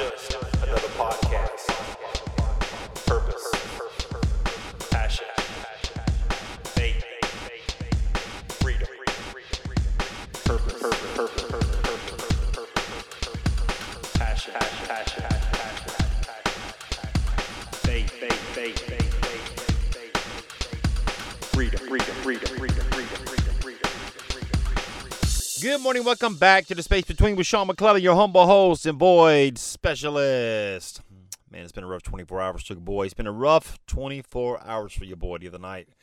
just another podcast. Purpose, passion, faith, freedom, purpose, passion, passion, faith, faith, faith, freedom, freedom, freedom, freedom, freedom. Good morning. Welcome back to the Space Between with Sean McClellan, your humble host and voids specialist. Man, it's been a rough 24 hours for your boy. It's been a rough 24 hours for your boy the other night. I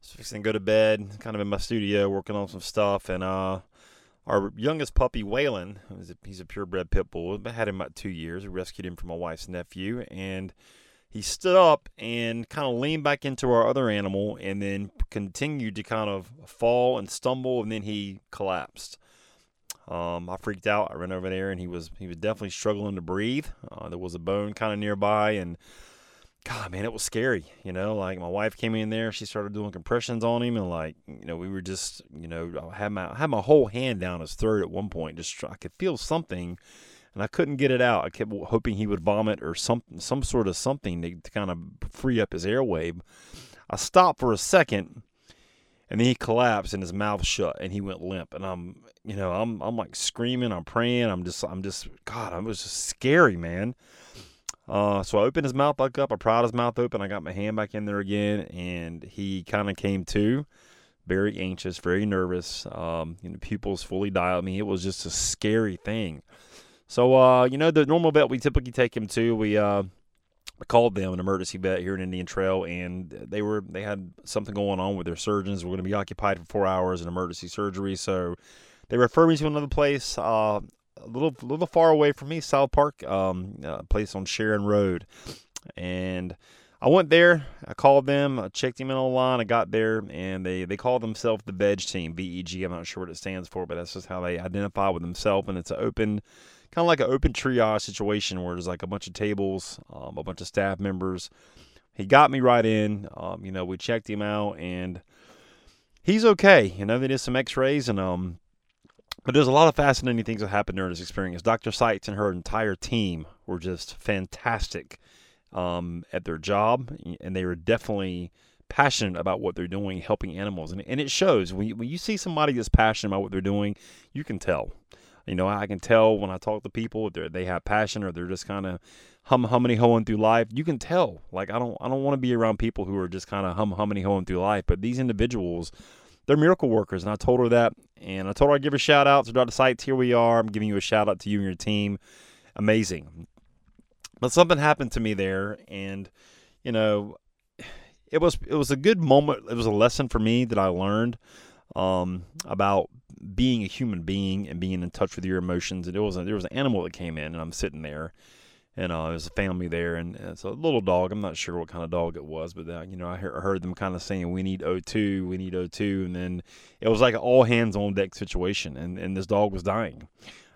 was fixing to go to bed, kind of in my studio, working on some stuff, and uh, our youngest puppy, Waylon, he's a, he's a purebred pit bull. I had him about two years. We rescued him from my wife's nephew, and he stood up and kind of leaned back into our other animal and then continued to kind of fall and stumble and then he collapsed. Um, I freaked out. I ran over there and he was he was definitely struggling to breathe. Uh, there was a bone kind of nearby and God, man, it was scary. You know, like my wife came in there, she started doing compressions on him, and like, you know, we were just, you know, I had my I had my whole hand down his throat at one point. Just I could feel something, and I couldn't get it out. I kept hoping he would vomit or some some sort of something to, to kind of free up his airway. I stopped for a second, and then he collapsed and his mouth shut, and he went limp. And I'm, you know, I'm I'm like screaming, I'm praying, I'm just I'm just God, it was just scary, man. Uh, so I opened his mouth back up. I pried his mouth open. I got my hand back in there again, and he kind of came to, very anxious, very nervous. Um, you know, pupils fully dilated. I mean, it was just a scary thing. So, uh, you know, the normal vet we typically take him to, we uh, called them an emergency vet here in Indian Trail, and they were they had something going on with their surgeons. We're going to be occupied for four hours in emergency surgery, so they referred me to another place. Uh, a little little far away from me, South Park, um, a place on Sharon Road, and I went there. I called them. I checked him in online. I got there, and they they call themselves the Veg Team, VEG. I'm not sure what it stands for, but that's just how they identify with themselves. And it's an open, kind of like an open triage situation where there's like a bunch of tables, um, a bunch of staff members. He got me right in. Um, you know, we checked him out, and he's okay. You know, they did some X-rays, and um, but there's a lot of fascinating things that happened during this experience. Dr. Sites and her entire team were just fantastic um, at their job, and they were definitely passionate about what they're doing, helping animals. And, and it shows when you, when you see somebody that's passionate about what they're doing, you can tell. You know, I can tell when I talk to people if they have passion or they're just kind of hum humming hoeing through life. You can tell. Like I don't I don't want to be around people who are just kind of hum humming hoeing through life. But these individuals they're miracle workers. And I told her that. And I told her I'd give a shout out to Dr. Sites. Here we are. I'm giving you a shout out to you and your team. Amazing. But something happened to me there. And, you know, it was it was a good moment. It was a lesson for me that I learned um, about being a human being and being in touch with your emotions. And it was a, there was an animal that came in, and I'm sitting there, and uh, there's a family there, and it's a little dog. I'm not sure what kind of dog it was, but uh, you know, I heard, heard them kind of saying, "We need O2, we need O2," and then it was like an all hands on deck situation, and and this dog was dying.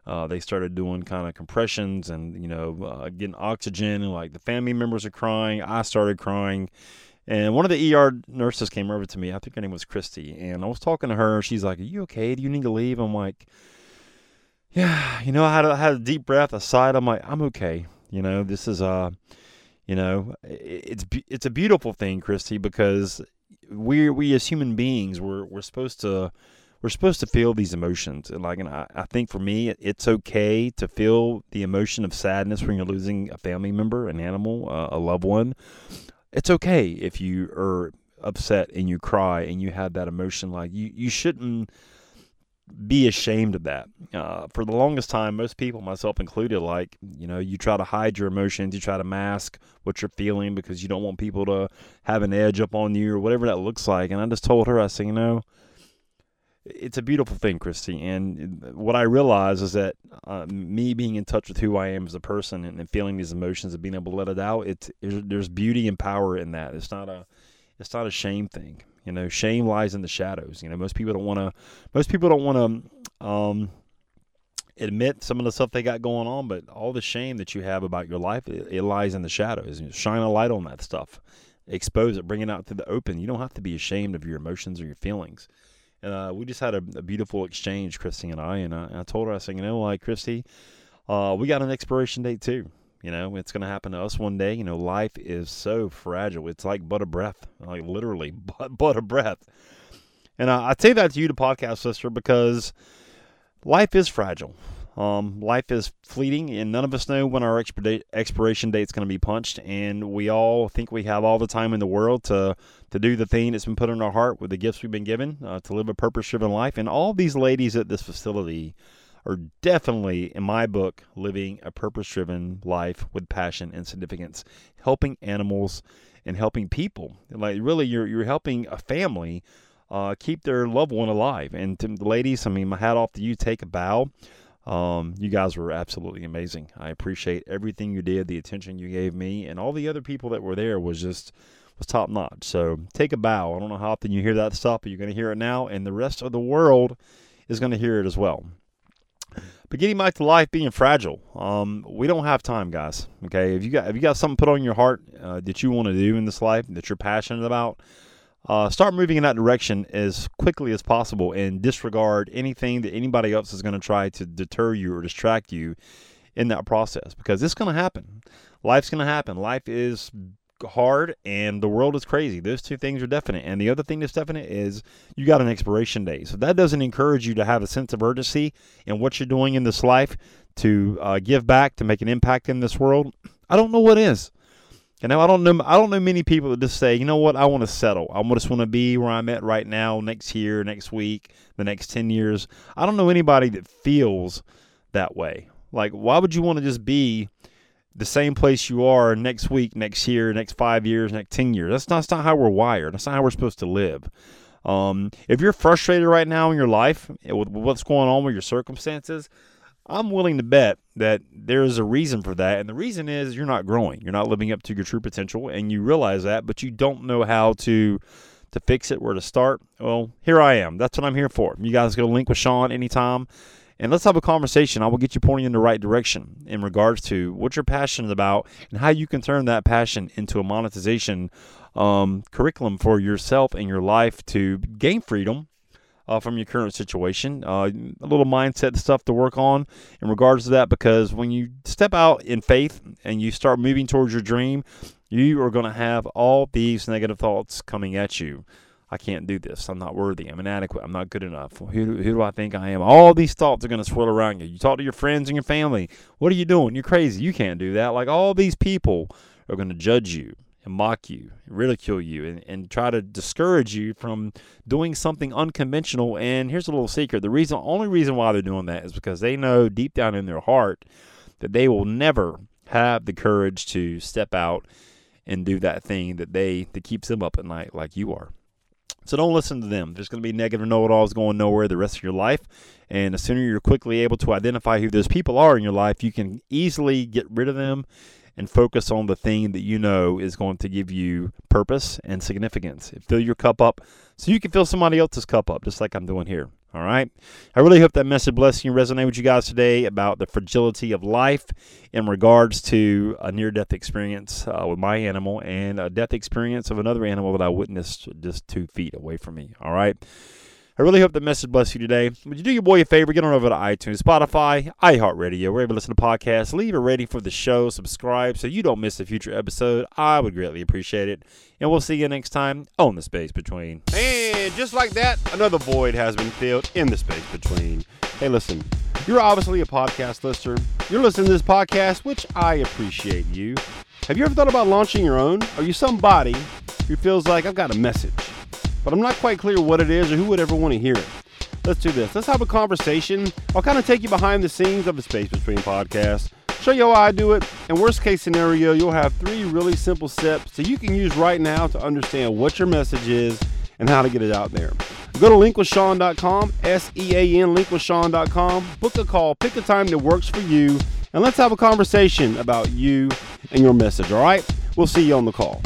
Uh, they started doing kind of compressions and you know uh, getting oxygen, and like the family members are crying. I started crying. And one of the ER nurses came over to me. I think her name was Kristi. And I was talking to her. She's like, Are you okay? Do you need to leave? I'm like, Yeah. You know, I had a, I had a deep breath, a sigh. I'm like, I'm okay. You know, this is uh, you know, it's it's a beautiful thing, Kristi, because we we as human beings we're we're supposed to we're supposed to feel these emotions. And like, and I, I think for me, it's okay to feel the emotion of sadness when you're losing a family member, an animal, uh, a loved one. It's okay if you are upset and you cry and you have that emotion. Like you, you shouldn't be ashamed of that. Uh, for the longest time, most people, myself included, like, you know, you try to hide your emotions, you try to mask what you're feeling because you don't want people to have an edge up on you or whatever that looks like. And I just told her, I said, you know, it's a beautiful thing, Kristi. And what I realize is that uh, me being in touch with who I am as a person and, and feeling these emotions and being able to let it out, it's, there's beauty and power in that. It's not a, it's not a shame thing. You know, shame lies in the shadows. You know, most people don't want to. Most people don't want to um, admit some of the stuff they got going on, but all the shame that you have about your life, it, it lies in the shadows. You shine a light on that stuff, expose it, bring it out to the open. You don't have to be ashamed of your emotions or your feelings. And uh, we just had a, a, beautiful exchange, Kristi and I. And I, I told her, I said, you know, like Kristi, uh, we got an expiration date too. You know, it's going to happen to us one day. You know, life is so fragile. It's like but a breath, like literally but, but a breath. And I, I say that to you, the podcast sister, because life is fragile. Um, life is fleeting, and none of us know when our expir- expiration date is going to be punched. And we all think we have all the time in the world to to do the thing that's been put in our heart with the gifts we've been given uh, to live a purpose-driven life. And all these ladies at this facility are definitely, in my book, living a purpose-driven life with passion and significance, helping animals and helping people. Like really, you're you're helping a family. Uh, keep their loved one alive. And to the ladies, I mean, my hat off to you. Take a bow. Um, you guys were absolutely amazing. I appreciate everything you did, the attention you gave me, and all the other people that were there was just was top notch. So take a bow. I don't know how often you hear that stuff, but you're going to hear it now, and the rest of the world is going to hear it as well. But getting back to life being fragile, um, we don't have time, guys. Okay, if you got if you got something put on your heart uh, that you want to do in this life that you're passionate about, uh, start moving in that direction as quickly as possible and disregard anything that anybody else is going to try to deter you or distract you in that process because it's going to happen. Life's going to happen. Life is hard and the world is crazy. Those two things are definite. And the other thing that's definite is you got an expiration date. So that doesn't encourage you to have a sense of urgency in what you're doing in this life to uh, give back, to make an impact in this world. I don't know what is. You know, I don't know. I don't know many people that just say, you know what, I want to settle. I just want to be where I'm at right now, next year, next week, the next ten years. I don't know anybody that feels that way. Like, why would you want to just be the same place you are next week, next year, next five years, next ten years? That's not, that's not how we're wired. That's not how we're supposed to live. Um, if you're frustrated right now in your life with what's going on with your circumstances, I'm willing to bet that there is a reason for that. And the reason is you're not growing. You're not living up to your true potential and you realize that, but you don't know how to to fix it, where to start. Well, here I am. That's what I'm here for. You guys go link with Sean anytime and let's have a conversation. I will get you pointing in the right direction in regards to what you're passionate about and how you can turn that passion into a monetization um, curriculum for yourself and your life to gain freedom uh, from your current situation. Uh, a little mindset stuff to work on in regards to that because when you step out in faith and you start moving towards your dream, you are going to have all these negative thoughts coming at you. I can't do this. I'm not worthy. I'm inadequate. I'm not good enough. Who, who do I think I am? All these thoughts are going to swirl around you. You talk to your friends and your family. What are you doing? You're crazy. You can't do that. Like all these people are going to judge you and mock you, ridicule you, and, and try to discourage you from doing something unconventional. And here's a little secret: the reason, only reason why they're doing that is because they know deep down in their heart that they will never have the courage to step out and do that thing that they that keeps them up at night, like you are. So don't listen to them. There's going to be negative know-it-alls going nowhere the rest of your life. And the sooner you're quickly able to identify who those people are in your life, you can easily get rid of them and focus on the thing that you know is going to give you purpose and significance. Fill your cup up so you can fill somebody else's cup up, just like I'm doing here. All right. I really hope that message blessed you and resonate with you guys today about the fragility of life in regards to a near death experience uh, with my animal and a death experience of another animal that I witnessed just two feet away from me. All right. I really hope the message bless you today. Would you do your boy a favor? Get on over to iTunes, Spotify, iHeartRadio, wherever you listen to podcasts. Leave a rating for the show. Subscribe so you don't miss a future episode. I would greatly appreciate it. And we'll see you next time on The Space Between. And just like that, another void has been filled in the space between. Hey, listen, you're obviously a podcast listener. You're listening to this podcast, which I appreciate you. Have you ever thought about launching your own? Are you somebody who feels like I've got a message, but I'm not quite clear what it is or who would ever want to hear it? Let's do this. Let's have a conversation. I'll kind of take you behind the scenes of the Space Between podcast, show you how I do it, and worst case scenario, you'll have three really simple steps that you can use right now to understand what your message is and how to get it out there. Go to linkwithsean.com, S E A N, linkwithsean.com, book a call, pick a time that works for you, and let's have a conversation about you and your message, all right? We'll see you on the call.